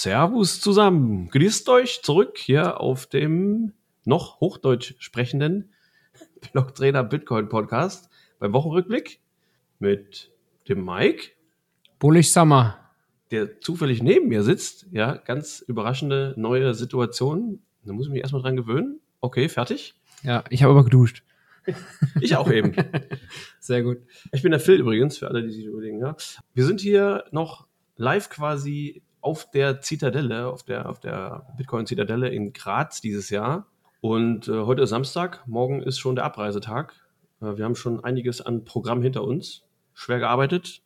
Servus zusammen. Grüßt euch zurück hier auf dem noch Hochdeutsch sprechenden Blocktrainer Bitcoin Podcast beim Wochenrückblick mit dem Mike. Bullig Summer. Der zufällig neben mir sitzt. Ja, ganz überraschende neue Situation. Da muss ich mich erstmal dran gewöhnen. Okay, fertig. Ja, ich habe aber geduscht. Ich auch eben. Sehr gut. Ich bin der Phil übrigens, für alle, die sich überlegen. Ja. Wir sind hier noch live quasi auf der Zitadelle, auf der, auf der Bitcoin-Zitadelle in Graz dieses Jahr. Und äh, heute ist Samstag, morgen ist schon der Abreisetag. Äh, wir haben schon einiges an Programm hinter uns. Schwer gearbeitet.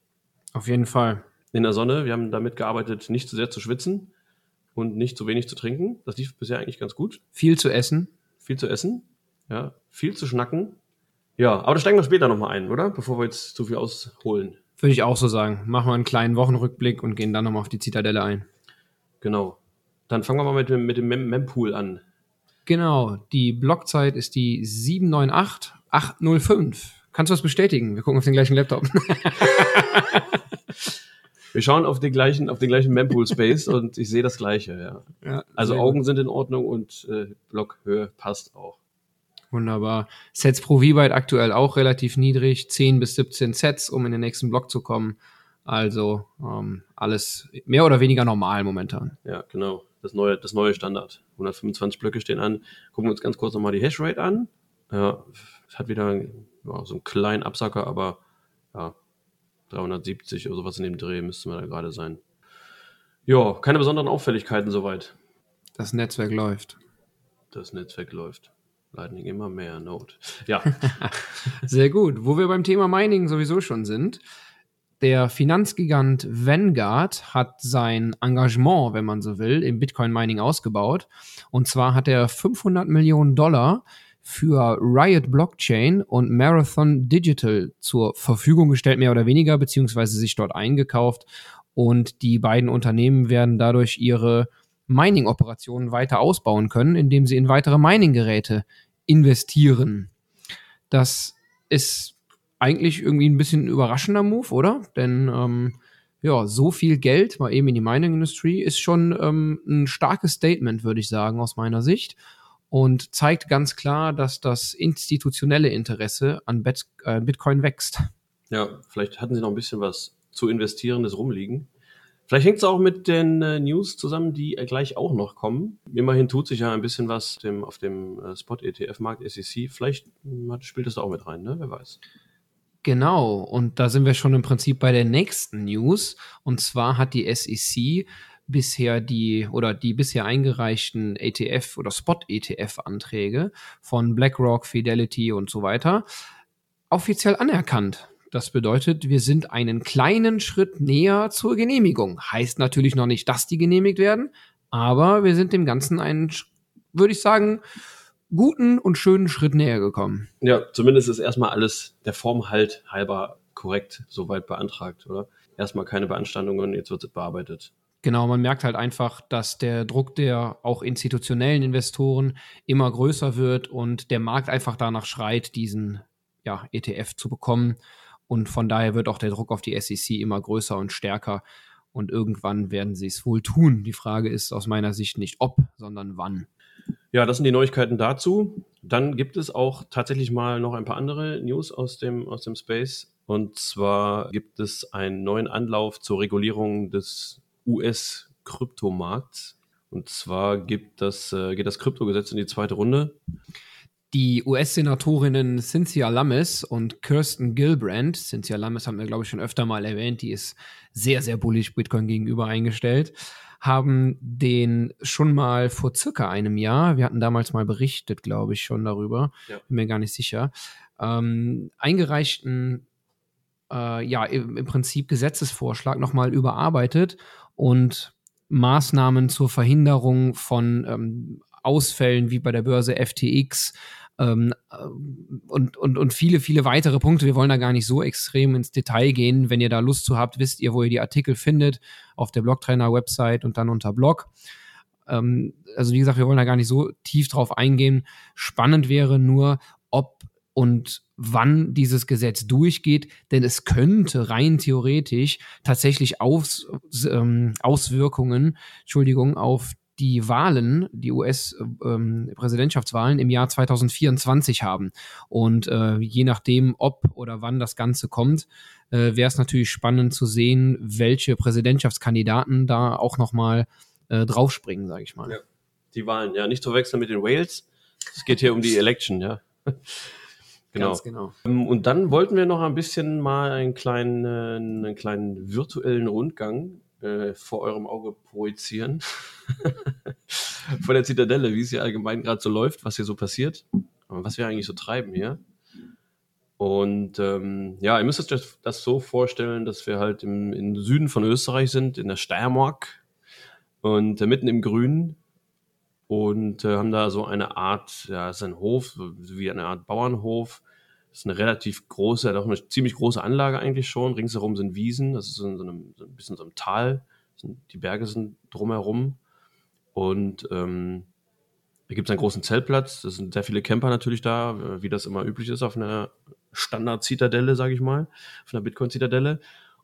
Auf jeden Fall. In der Sonne. Wir haben damit gearbeitet, nicht zu sehr zu schwitzen und nicht zu wenig zu trinken. Das lief bisher eigentlich ganz gut. Viel zu essen. Viel zu essen. Ja, viel zu schnacken. Ja, aber da steigen wir später nochmal ein, oder? Bevor wir jetzt zu viel ausholen. Würde ich auch so sagen. Machen wir einen kleinen Wochenrückblick und gehen dann nochmal auf die Zitadelle ein. Genau. Dann fangen wir mal mit dem, mit dem Mem Mempool an. Genau. Die Blockzeit ist die 798805. Kannst du das bestätigen? Wir gucken auf den gleichen Laptop. Wir schauen auf den gleichen, auf den gleichen Mempool Space und ich sehe das gleiche, ja. ja also Augen gut. sind in Ordnung und äh, Blockhöhe passt auch. Wunderbar. Sets pro V-Byte aktuell auch relativ niedrig, 10 bis 17 Sets, um in den nächsten Block zu kommen. Also ähm, alles mehr oder weniger normal momentan. Ja, genau. Das neue, das neue Standard. 125 Blöcke stehen an. Gucken wir uns ganz kurz nochmal die Hashrate an. Ja, es hat wieder ja, so einen kleinen Absacker, aber ja, 370 oder sowas in dem Dreh müsste man da gerade sein. Ja, keine besonderen Auffälligkeiten soweit. Das Netzwerk läuft. Das Netzwerk läuft. Lightning immer mehr, Node. Ja. Sehr gut. Wo wir beim Thema Mining sowieso schon sind. Der Finanzgigant Vanguard hat sein Engagement, wenn man so will, im Bitcoin-Mining ausgebaut. Und zwar hat er 500 Millionen Dollar für Riot Blockchain und Marathon Digital zur Verfügung gestellt, mehr oder weniger, beziehungsweise sich dort eingekauft. Und die beiden Unternehmen werden dadurch ihre Mining-Operationen weiter ausbauen können, indem sie in weitere Mining-Geräte investieren. Das ist eigentlich irgendwie ein bisschen ein überraschender Move, oder? Denn ähm, ja, so viel Geld mal eben in die Mining-Industrie ist schon ähm, ein starkes Statement, würde ich sagen, aus meiner Sicht. Und zeigt ganz klar, dass das institutionelle Interesse an Bet äh, Bitcoin wächst. Ja, vielleicht hatten sie noch ein bisschen was zu investierendes rumliegen. Vielleicht hängt es auch mit den äh, News zusammen, die äh, gleich auch noch kommen. Immerhin tut sich ja ein bisschen was dem, auf dem äh, Spot-ETF-Markt SEC. Vielleicht hm, spielt das da auch mit rein, ne? Wer weiß. Genau, und da sind wir schon im Prinzip bei der nächsten News. Und zwar hat die SEC bisher die oder die bisher eingereichten ETF oder Spot-ETF-Anträge von BlackRock, Fidelity und so weiter offiziell anerkannt. Das bedeutet, wir sind einen kleinen Schritt näher zur Genehmigung. Heißt natürlich noch nicht, dass die genehmigt werden, aber wir sind dem Ganzen einen, würde ich sagen, guten und schönen Schritt näher gekommen. Ja, zumindest ist erstmal alles der Form halt halber korrekt soweit beantragt, oder? Erstmal keine Beanstandungen, jetzt wird es bearbeitet. Genau, man merkt halt einfach, dass der Druck der auch institutionellen Investoren immer größer wird und der Markt einfach danach schreit, diesen ja, ETF zu bekommen. Und von daher wird auch der Druck auf die SEC immer größer und stärker. Und irgendwann werden sie es wohl tun. Die Frage ist aus meiner Sicht nicht ob, sondern wann. Ja, das sind die Neuigkeiten dazu. Dann gibt es auch tatsächlich mal noch ein paar andere News aus dem, aus dem Space. Und zwar gibt es einen neuen Anlauf zur Regulierung des US-Kryptomarkts. Und zwar gibt das, äh, geht das Kryptogesetz in die zweite Runde. Die US-Senatorinnen Cynthia Lummis und Kirsten Gillibrand, Cynthia Lummis haben wir, glaube ich, schon öfter mal erwähnt, die ist sehr, sehr bullish Bitcoin gegenüber eingestellt, haben den schon mal vor circa einem Jahr, wir hatten damals mal berichtet, glaube ich, schon darüber, ja. bin mir gar nicht sicher, ähm, eingereichten, äh, ja, im, im Prinzip Gesetzesvorschlag nochmal überarbeitet und Maßnahmen zur Verhinderung von ähm, Ausfällen wie bei der Börse FTX, ähm, äh, und, und, und viele, viele weitere Punkte. Wir wollen da gar nicht so extrem ins Detail gehen. Wenn ihr da Lust zu habt, wisst ihr, wo ihr die Artikel findet, auf der Blogtrainer-Website und dann unter Blog. Ähm, also wie gesagt, wir wollen da gar nicht so tief drauf eingehen. Spannend wäre nur, ob und wann dieses Gesetz durchgeht, denn es könnte rein theoretisch tatsächlich Aus, ähm, Auswirkungen, Entschuldigung, auf die Wahlen, die US-Präsidentschaftswahlen ähm, im Jahr 2024 haben. Und äh, je nachdem, ob oder wann das Ganze kommt, äh, wäre es natürlich spannend zu sehen, welche Präsidentschaftskandidaten da auch nochmal äh, draufspringen, sage ich mal. Ja. Die Wahlen, ja, nicht zu wechseln mit den Wales. Es geht hier um die Election, ja. Genau. Ganz genau. Ähm, und dann wollten wir noch ein bisschen mal einen kleinen, äh, einen kleinen virtuellen Rundgang äh, vor eurem Auge projizieren. Von der Zitadelle, wie es hier allgemein gerade so läuft, was hier so passiert, was wir eigentlich so treiben hier. Und ähm, ja, ihr müsst euch das, so vorstellen, dass wir halt im, im Süden von Österreich sind, in der Steiermark und äh, mitten im Grün und äh, haben da so eine Art, ja, ist ein Hof, wie eine Art Bauernhof. Das ist eine relativ große, auch eine ziemlich große Anlage eigentlich schon. Ringsherum sind Wiesen, das ist in so einem, so ein bisschen so einem Tal. Die Berge sind drumherum. Und ähm, da gibt es einen großen Zeltplatz. Es sind sehr viele Camper natürlich da, wie das immer üblich ist auf einer Standard-Zitadelle, sage ich mal, auf einer Bitcoin-Zitadelle.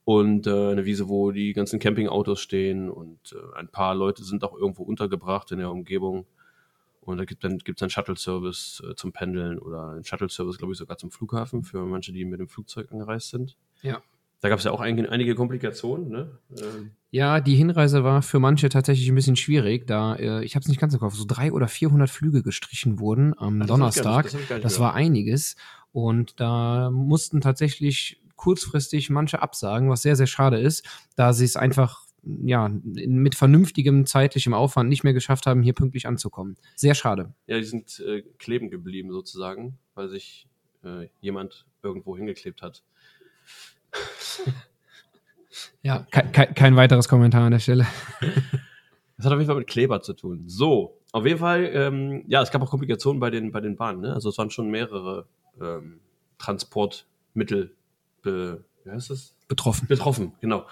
Und äh, eine Wiese, wo die ganzen Campingautos stehen und äh, ein paar Leute sind auch irgendwo untergebracht in der Umgebung. Und da gibt dann gibt's dann Shuttle-Service äh, zum Pendeln oder einen Shuttle-Service, glaube ich, sogar zum Flughafen für manche, die mit dem Flugzeug angereist sind. Ja. Da gab es ja auch ein, einige Komplikationen, ne? Ähm. Ja, die Hinreise war für manche tatsächlich ein bisschen schwierig, da äh, ich habe es nicht ganz im Kopf, so drei oder 400 Flüge gestrichen wurden am Ach, Donnerstag. Das, das, das war einiges und da mussten tatsächlich kurzfristig manche absagen, was sehr sehr schade ist, da sie es einfach ja, mit vernünftigem zeitlichem Aufwand nicht mehr geschafft haben, hier pünktlich anzukommen. Sehr schade. Ja, die sind äh, kleben geblieben sozusagen, weil sich äh, jemand irgendwo hingeklebt hat. ja, ke ke kein weiteres Kommentar an der Stelle. Das hat auf jeden Fall mit Kleber zu tun. So, auf jeden Fall, ähm, ja, es gab auch Komplikationen bei den, bei den Bahnen. Ne? Also es waren schon mehrere ähm, Transportmittel be, wie heißt das? betroffen. Betroffen, genau.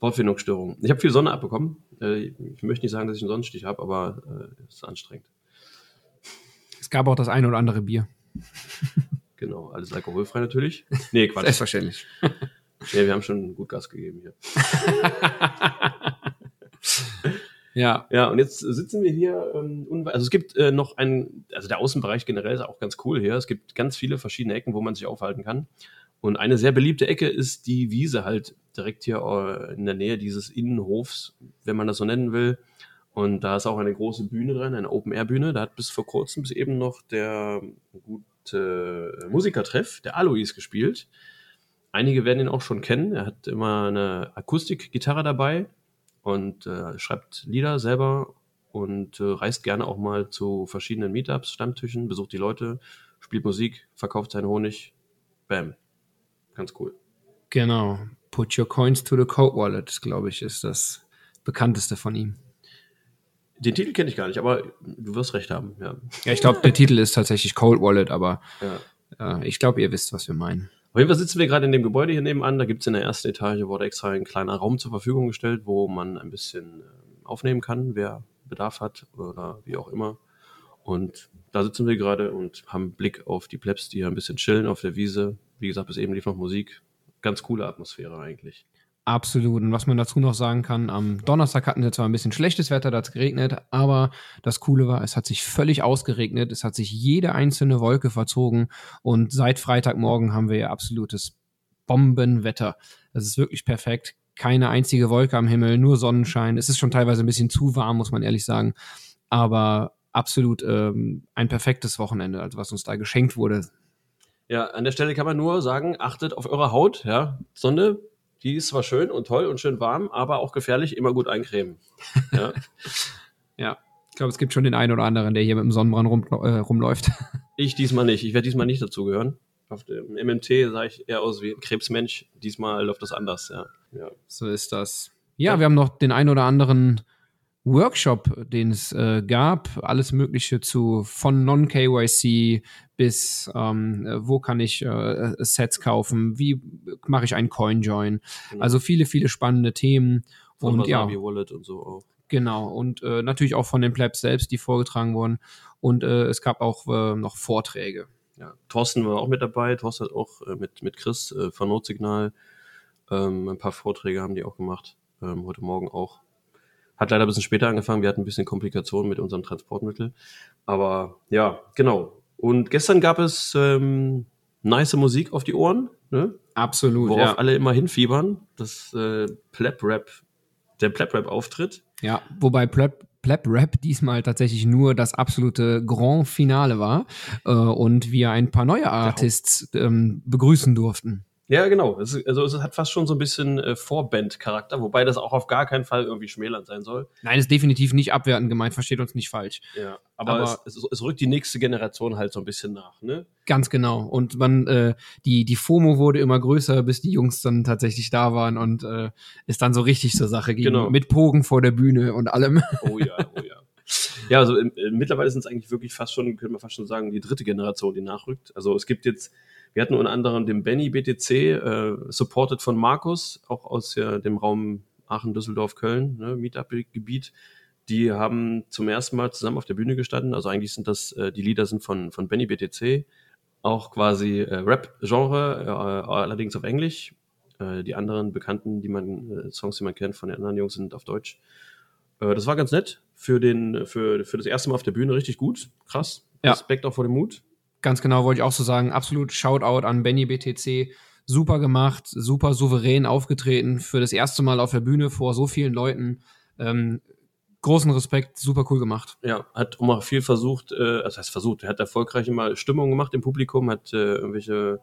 Wortfindungsstörung. Ich habe viel Sonne abbekommen. Äh, ich möchte nicht sagen, dass ich einen Sonnenstich habe, aber äh, es ist anstrengend. Es gab auch das eine oder andere Bier. Genau, alles alkoholfrei natürlich. Nee, Quatsch. Selbstverständlich. Nee, wir haben schon gut Gas gegeben hier. ja. Ja, und jetzt sitzen wir hier, ähm, also es gibt äh, noch einen, also der Außenbereich generell ist auch ganz cool hier. Es gibt ganz viele verschiedene Ecken, wo man sich aufhalten kann. Und eine sehr beliebte Ecke ist die Wiese halt direkt hier äh, in der Nähe dieses Innenhofs, wenn man das so nennen will. Und da ist auch eine große Bühne drin, eine Open-Air-Bühne. Da hat bis vor kurzem, bis eben noch der gute Musikertreff, der Alois, gespielt. Einige werden ihn auch schon kennen. Er hat immer eine Akustikgitarre dabei und äh, schreibt Lieder selber und äh, reist gerne auch mal zu verschiedenen Meetups, Stammtischen, besucht die Leute, spielt Musik, verkauft seinen Honig. Bam. Ganz cool. Genau. Put your coins to the Code Wallet, glaube ich, ist das bekannteste von ihm. Den Titel kenne ich gar nicht, aber du wirst recht haben. Ja, ja ich glaube, der Titel ist tatsächlich Cold Wallet, aber ja. äh, ich glaube, ihr wisst, was wir meinen. Auf jeden Fall sitzen wir gerade in dem Gebäude hier nebenan. Da gibt es in der ersten Etage, wurde extra ein kleiner Raum zur Verfügung gestellt, wo man ein bisschen äh, aufnehmen kann, wer Bedarf hat oder wie auch immer. Und da sitzen wir gerade und haben Blick auf die Plebs, die hier ein bisschen chillen auf der Wiese. Wie gesagt, bis eben lief noch Musik. Ganz coole Atmosphäre eigentlich. Absolut. Und was man dazu noch sagen kann, am Donnerstag hatten wir zwar ein bisschen schlechtes Wetter, da hat es geregnet, aber das Coole war, es hat sich völlig ausgeregnet, es hat sich jede einzelne Wolke verzogen und seit Freitagmorgen haben wir ja absolutes Bombenwetter. Das ist wirklich perfekt. Keine einzige Wolke am Himmel, nur Sonnenschein. Es ist schon teilweise ein bisschen zu warm, muss man ehrlich sagen. Aber absolut ähm, ein perfektes Wochenende, also was uns da geschenkt wurde. Ja, an der Stelle kann man nur sagen, achtet auf eure Haut, ja. Sonne, die ist zwar schön und toll und schön warm, aber auch gefährlich, immer gut eincremen. Ja. ja. Ich glaube, es gibt schon den einen oder anderen, der hier mit dem Sonnenbrand rum, äh, rumläuft. Ich diesmal nicht. Ich werde diesmal nicht dazugehören. Auf dem MMT sah ich eher aus wie ein Krebsmensch. Diesmal läuft das anders, ja. ja. So ist das. Ja, ja, wir haben noch den einen oder anderen Workshop, den es äh, gab, alles Mögliche zu von Non-KYC bis ähm, wo kann ich äh, Sets kaufen, wie mache ich einen Coin-Join. Genau. Also viele, viele spannende Themen. Von und ja, Wallet und so auch. Genau, und äh, natürlich auch von den Plebs selbst, die vorgetragen wurden. Und äh, es gab auch äh, noch Vorträge. ja, Thorsten war auch mit dabei. Thorsten hat auch äh, mit, mit Chris äh, von Notsignal ähm, ein paar Vorträge haben die auch gemacht. Ähm, heute Morgen auch. Hat leider ein bisschen später angefangen. Wir hatten ein bisschen Komplikationen mit unserem Transportmittel. Aber ja, genau. Und gestern gab es ähm, nice Musik auf die Ohren. Ne? Absolut. Worauf ja. alle immer hinfiebern. Das äh, Pleb-Rap, der Pleb-Rap-Auftritt. Ja, wobei Pleb, Pleb Rap diesmal tatsächlich nur das absolute Grand Finale war äh, und wir ein paar neue Artists ähm, begrüßen durften. Ja, genau. Es, also es hat fast schon so ein bisschen äh, Vorband-Charakter, wobei das auch auf gar keinen Fall irgendwie schmälern sein soll. Nein, ist definitiv nicht abwertend gemeint, versteht uns nicht falsch. Ja, aber, aber es, es, es, rückt die nächste Generation halt so ein bisschen nach, ne? Ganz genau. Und man, äh, die, die FOMO wurde immer größer, bis die Jungs dann tatsächlich da waren und äh, ist dann so richtig zur Sache ging. Genau. Mit Pogen vor der Bühne und allem. Oh ja, oh ja. Ja, also äh, mittlerweile sind es eigentlich wirklich fast schon, könnte man fast schon sagen, die dritte Generation, die nachrückt. Also es gibt jetzt wir hatten unter anderem den Benny BTC, äh, supported von Markus, auch aus ja, dem Raum Aachen, Düsseldorf, Köln, ne, Meetup-Gebiet. Die haben zum ersten Mal zusammen auf der Bühne gestanden. Also eigentlich sind das, äh, die Lieder sind von, von Benny BTC, auch quasi äh, Rap-Genre, äh, allerdings auf Englisch. Äh, die anderen bekannten, die man, äh, Songs, die man kennt von den anderen Jungs, sind auf Deutsch. Äh, das war ganz nett. Für, den, für, für das erste Mal auf der Bühne richtig gut. Krass. Ja. Respekt auch vor dem Mut. Ganz genau, wollte ich auch so sagen. Absolut Shoutout an Benny BTC. Super gemacht, super souverän aufgetreten. Für das erste Mal auf der Bühne vor so vielen Leuten. Ähm, großen Respekt, super cool gemacht. Ja, hat immer viel versucht, äh, das heißt versucht, er hat erfolgreich immer Stimmung gemacht im Publikum, hat äh, irgendwelche,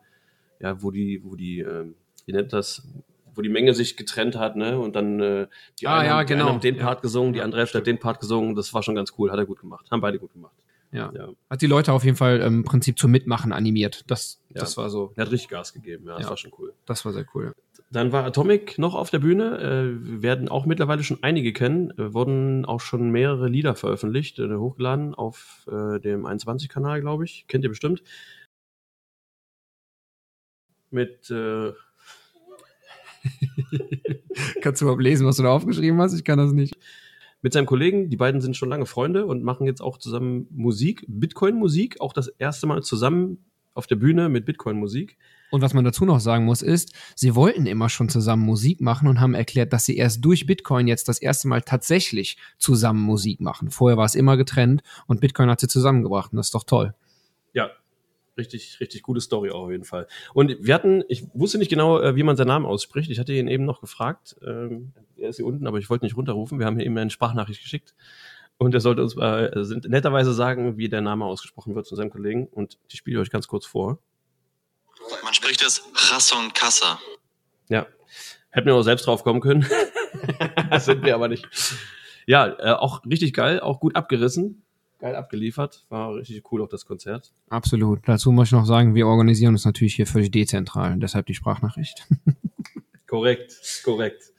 ja, wo die, wo die, äh, wie nennt das, wo die Menge sich getrennt hat, ne? Und dann äh, die, ah, einen, ja, genau. haben den Part gesungen, die andere Hälfte hat den Part gesungen, das war schon ganz cool, hat er gut gemacht, haben beide gut gemacht. Ja. ja. Hat die Leute auf jeden Fall im Prinzip zum Mitmachen animiert. Das, ja. das war so. Er hat richtig Gas gegeben, ja, das ja. war schon cool. Das war sehr cool. Dann war Atomic noch auf der Bühne, äh, werden auch mittlerweile schon einige kennen, äh, wurden auch schon mehrere Lieder veröffentlicht, äh, hochgeladen auf äh, dem 21-Kanal, glaube ich. Kennt ihr bestimmt. Mit Kannst du überhaupt lesen, was du da aufgeschrieben hast? Ich kann das nicht mit seinem Kollegen. Die beiden sind schon lange Freunde und machen jetzt auch zusammen Musik, Bitcoin-Musik, auch das erste Mal zusammen auf der Bühne mit Bitcoin-Musik. Und was man dazu noch sagen muss, ist, sie wollten immer schon zusammen Musik machen und haben erklärt, dass sie erst durch Bitcoin jetzt das erste Mal tatsächlich zusammen Musik machen. Vorher war es immer getrennt und Bitcoin hat sie zusammengebracht und das ist doch toll. Richtig, richtig gute Story auch auf jeden Fall. Und wir hatten, ich wusste nicht genau, äh, wie man seinen Namen ausspricht. Ich hatte ihn eben noch gefragt. Ähm, er ist hier unten, aber ich wollte nicht runterrufen. Wir haben hier eben eine Sprachnachricht geschickt. Und er sollte uns äh, netterweise sagen, wie der Name ausgesprochen wird zu seinem Kollegen. Und die spiele ich euch ganz kurz vor. Man spricht es Rasson Kassa. Ja. Hätten wir auch selbst drauf kommen können. das sind wir aber nicht. Ja, äh, auch richtig geil, auch gut abgerissen geil abgeliefert. War richtig cool auch das Konzert. Absolut. Dazu muss ich noch sagen, wir organisieren uns natürlich hier völlig dezentral und deshalb die Sprachnachricht. korrekt, korrekt.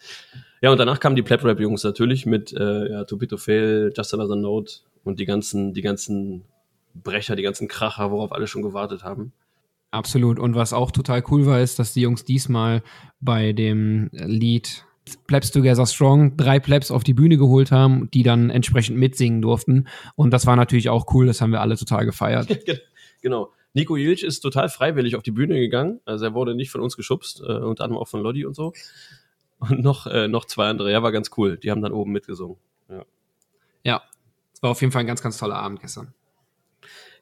Ja, und danach kamen die Plap Rap Jungs natürlich mit äh, ja, Tupito Fail, Just Another Note und die ganzen, die ganzen Brecher, die ganzen Kracher, worauf alle schon gewartet haben. Absolut. Und was auch total cool war, ist, dass die Jungs diesmal bei dem Lied Plebs Together Strong drei Plebs auf die Bühne geholt haben, die dann entsprechend mitsingen durften. Und das war natürlich auch cool, das haben wir alle total gefeiert. genau. Nico Jilch ist total freiwillig auf die Bühne gegangen. Also er wurde nicht von uns geschubst, äh, unter anderem auch von Lodi und so. Und noch, äh, noch zwei andere. Ja, war ganz cool. Die haben dann oben mitgesungen. Ja. Ja, es war auf jeden Fall ein ganz, ganz toller Abend gestern.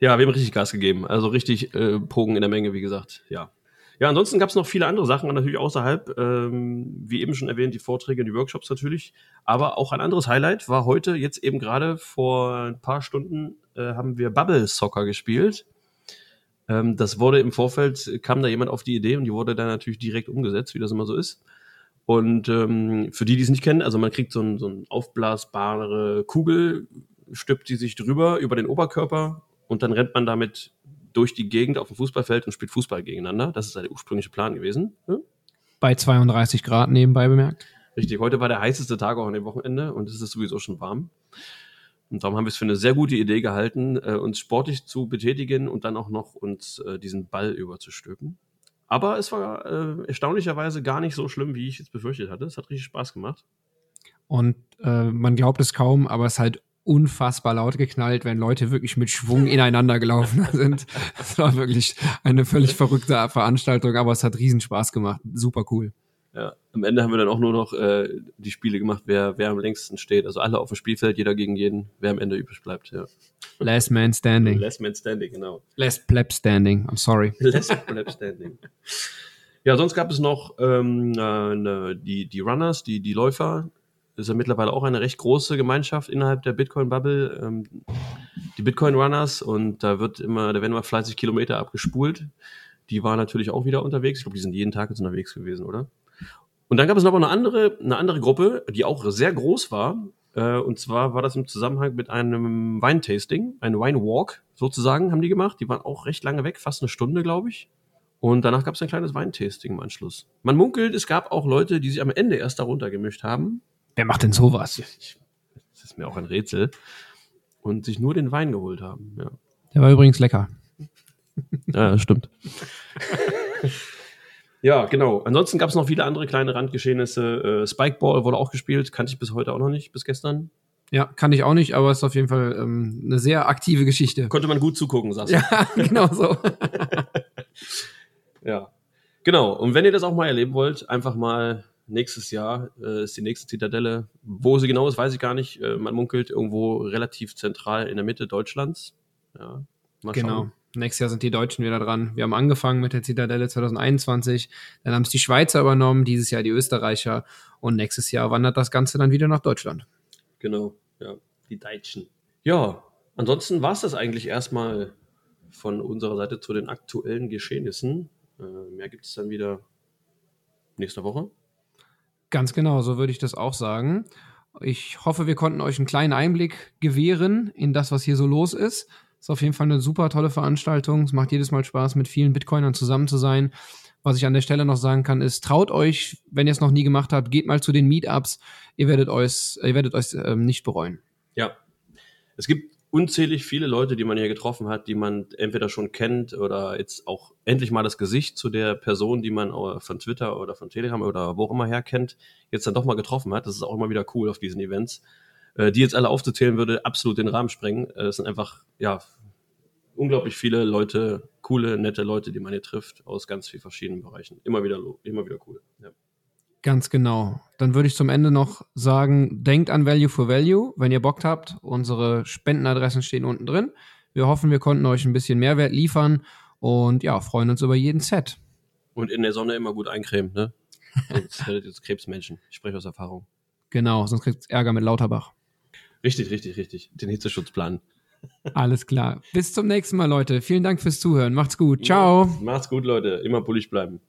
Ja, wir haben richtig Gas gegeben. Also richtig äh, Pogen in der Menge, wie gesagt. Ja. Ja, ansonsten gab es noch viele andere Sachen, natürlich außerhalb, ähm, wie eben schon erwähnt, die Vorträge, die Workshops natürlich. Aber auch ein anderes Highlight war heute, jetzt eben gerade vor ein paar Stunden, äh, haben wir Bubble Soccer gespielt. Ähm, das wurde im Vorfeld, kam da jemand auf die Idee und die wurde dann natürlich direkt umgesetzt, wie das immer so ist. Und ähm, für die, die es nicht kennen, also man kriegt so, ein, so eine aufblasbare Kugel, stülpt die sich drüber über den Oberkörper und dann rennt man damit durch die Gegend auf dem Fußballfeld und spielt Fußball gegeneinander. Das ist der ursprüngliche Plan gewesen. Ja? Bei 32 Grad nebenbei bemerkt. Richtig, heute war der heißeste Tag auch an dem Wochenende und es ist sowieso schon warm. Und darum haben wir es für eine sehr gute Idee gehalten, äh, uns sportlich zu betätigen und dann auch noch uns äh, diesen Ball überzustülpen. Aber es war äh, erstaunlicherweise gar nicht so schlimm, wie ich es befürchtet hatte. Es hat richtig Spaß gemacht. Und äh, man glaubt es kaum, aber es ist halt unfassbar laut geknallt, wenn Leute wirklich mit Schwung ineinander gelaufen sind. Das war wirklich eine völlig verrückte Veranstaltung, aber es hat riesen Spaß gemacht. Super cool. Ja, am Ende haben wir dann auch nur noch äh, die Spiele gemacht, wer, wer am längsten steht. Also alle auf dem Spielfeld, jeder gegen jeden, wer am Ine übrig bleibt. Ja. Last Man Standing. Last Man Standing, genau. Last Pleb Standing, I'm sorry. Last Pleb Standing. Ja, sonst gab es noch ähm, äh, ne, die, die Runners, die, die Läufer. Ist ja mittlerweile auch eine recht große Gemeinschaft innerhalb der Bitcoin-Bubble. Ähm, die Bitcoin-Runners und da wird immer, da werden immer fleißig Kilometer abgespult. Die waren natürlich auch wieder unterwegs. Ich glaube, die sind jeden Tag jetzt unterwegs gewesen, oder? Und dann gab es noch eine andere, eine andere Gruppe, die auch sehr groß war. Äh, und zwar war das im Zusammenhang mit einem Weintasting, ein Wine Walk sozusagen, haben die gemacht. Die waren auch recht lange weg, fast eine Stunde, glaube ich. Und danach gab es ein kleines Weintasting im Anschluss. Man munkelt, es gab auch Leute, die sich am Ende erst darunter gemischt haben. Wer macht denn sowas? Ich, das ist mir auch ein Rätsel. Und sich nur den Wein geholt haben. Ja, Der war übrigens lecker. ja das stimmt. Ja, genau. Ansonsten gab es noch viele andere kleine Randgeschehnisse. Äh, Spikeball wurde auch gespielt, kannte ich bis heute auch noch nicht, bis gestern. Ja, kann ich auch nicht, aber ist auf jeden Fall ähm, eine sehr aktive Geschichte. Konnte man gut zugucken, sagst du. Ja, genau so. ja, genau. Und wenn ihr das auch mal erleben wollt, einfach mal nächstes Jahr äh, ist die nächste Zitadelle. Wo sie genau ist, weiß ich gar nicht. Äh, man munkelt irgendwo relativ zentral in der Mitte Deutschlands. Ja, mal genau. Schauen. Nächstes Jahr sind die Deutschen wieder dran. Wir haben angefangen mit der Zitadelle 2021, dann haben es die Schweizer übernommen, dieses Jahr die Österreicher und nächstes Jahr wandert das Ganze dann wieder nach Deutschland. Genau, ja, die Deutschen. Ja, ansonsten war es das eigentlich erstmal von unserer Seite zu den aktuellen Geschehnissen. Äh, mehr gibt es dann wieder nächste Woche. Ganz genau, so würde ich das auch sagen. Ich hoffe, wir konnten euch einen kleinen Einblick gewähren in das, was hier so los ist. Ist auf jeden Fall eine super tolle Veranstaltung. Es macht jedes Mal Spaß, mit vielen Bitcoinern zusammen zu sein. Was ich an der Stelle noch sagen kann, ist, traut euch, wenn ihr es noch nie gemacht habt, geht mal zu den Meetups. Ihr werdet euch, ihr werdet euch ähm, nicht bereuen. Ja. Es gibt unzählig viele Leute, die man hier getroffen hat, die man entweder schon kennt oder jetzt auch endlich mal das Gesicht zu der Person, die man von Twitter oder von Telegram oder wo auch immer her kennt, jetzt dann doch mal getroffen hat. Das ist auch immer wieder cool auf diesen Events. Äh, die jetzt alle aufzuzählen, würde absolut den Rahmen sprengen. Äh, es sind einfach, ja, unglaublich viele Leute, coole, nette Leute, die man hier trifft, aus ganz vielen verschiedenen Bereichen. Immer wieder, immer wieder cool. Ja. Ganz genau. Dann würde ich zum Ende noch sagen, denkt an Value for Value, wenn ihr Bock habt. Unsere Spendenadressen stehen unten drin. Wir hoffen, wir konnten euch ein bisschen Mehrwert liefern und ja, freuen uns über jeden Set. Und in der Sonne immer gut eincremen, ne? Sonst werdet ihr Krebsmenschen. Ich spreche aus Erfahrung. Genau, sonst kriegt es Ärger mit Lauterbach. Richtig, richtig, richtig. Den Hitzeschutzplan. Alles klar. Bis zum nächsten Mal, Leute. Vielen Dank fürs Zuhören. Macht's gut. Ciao. Macht's gut, Leute. Immer bullig bleiben.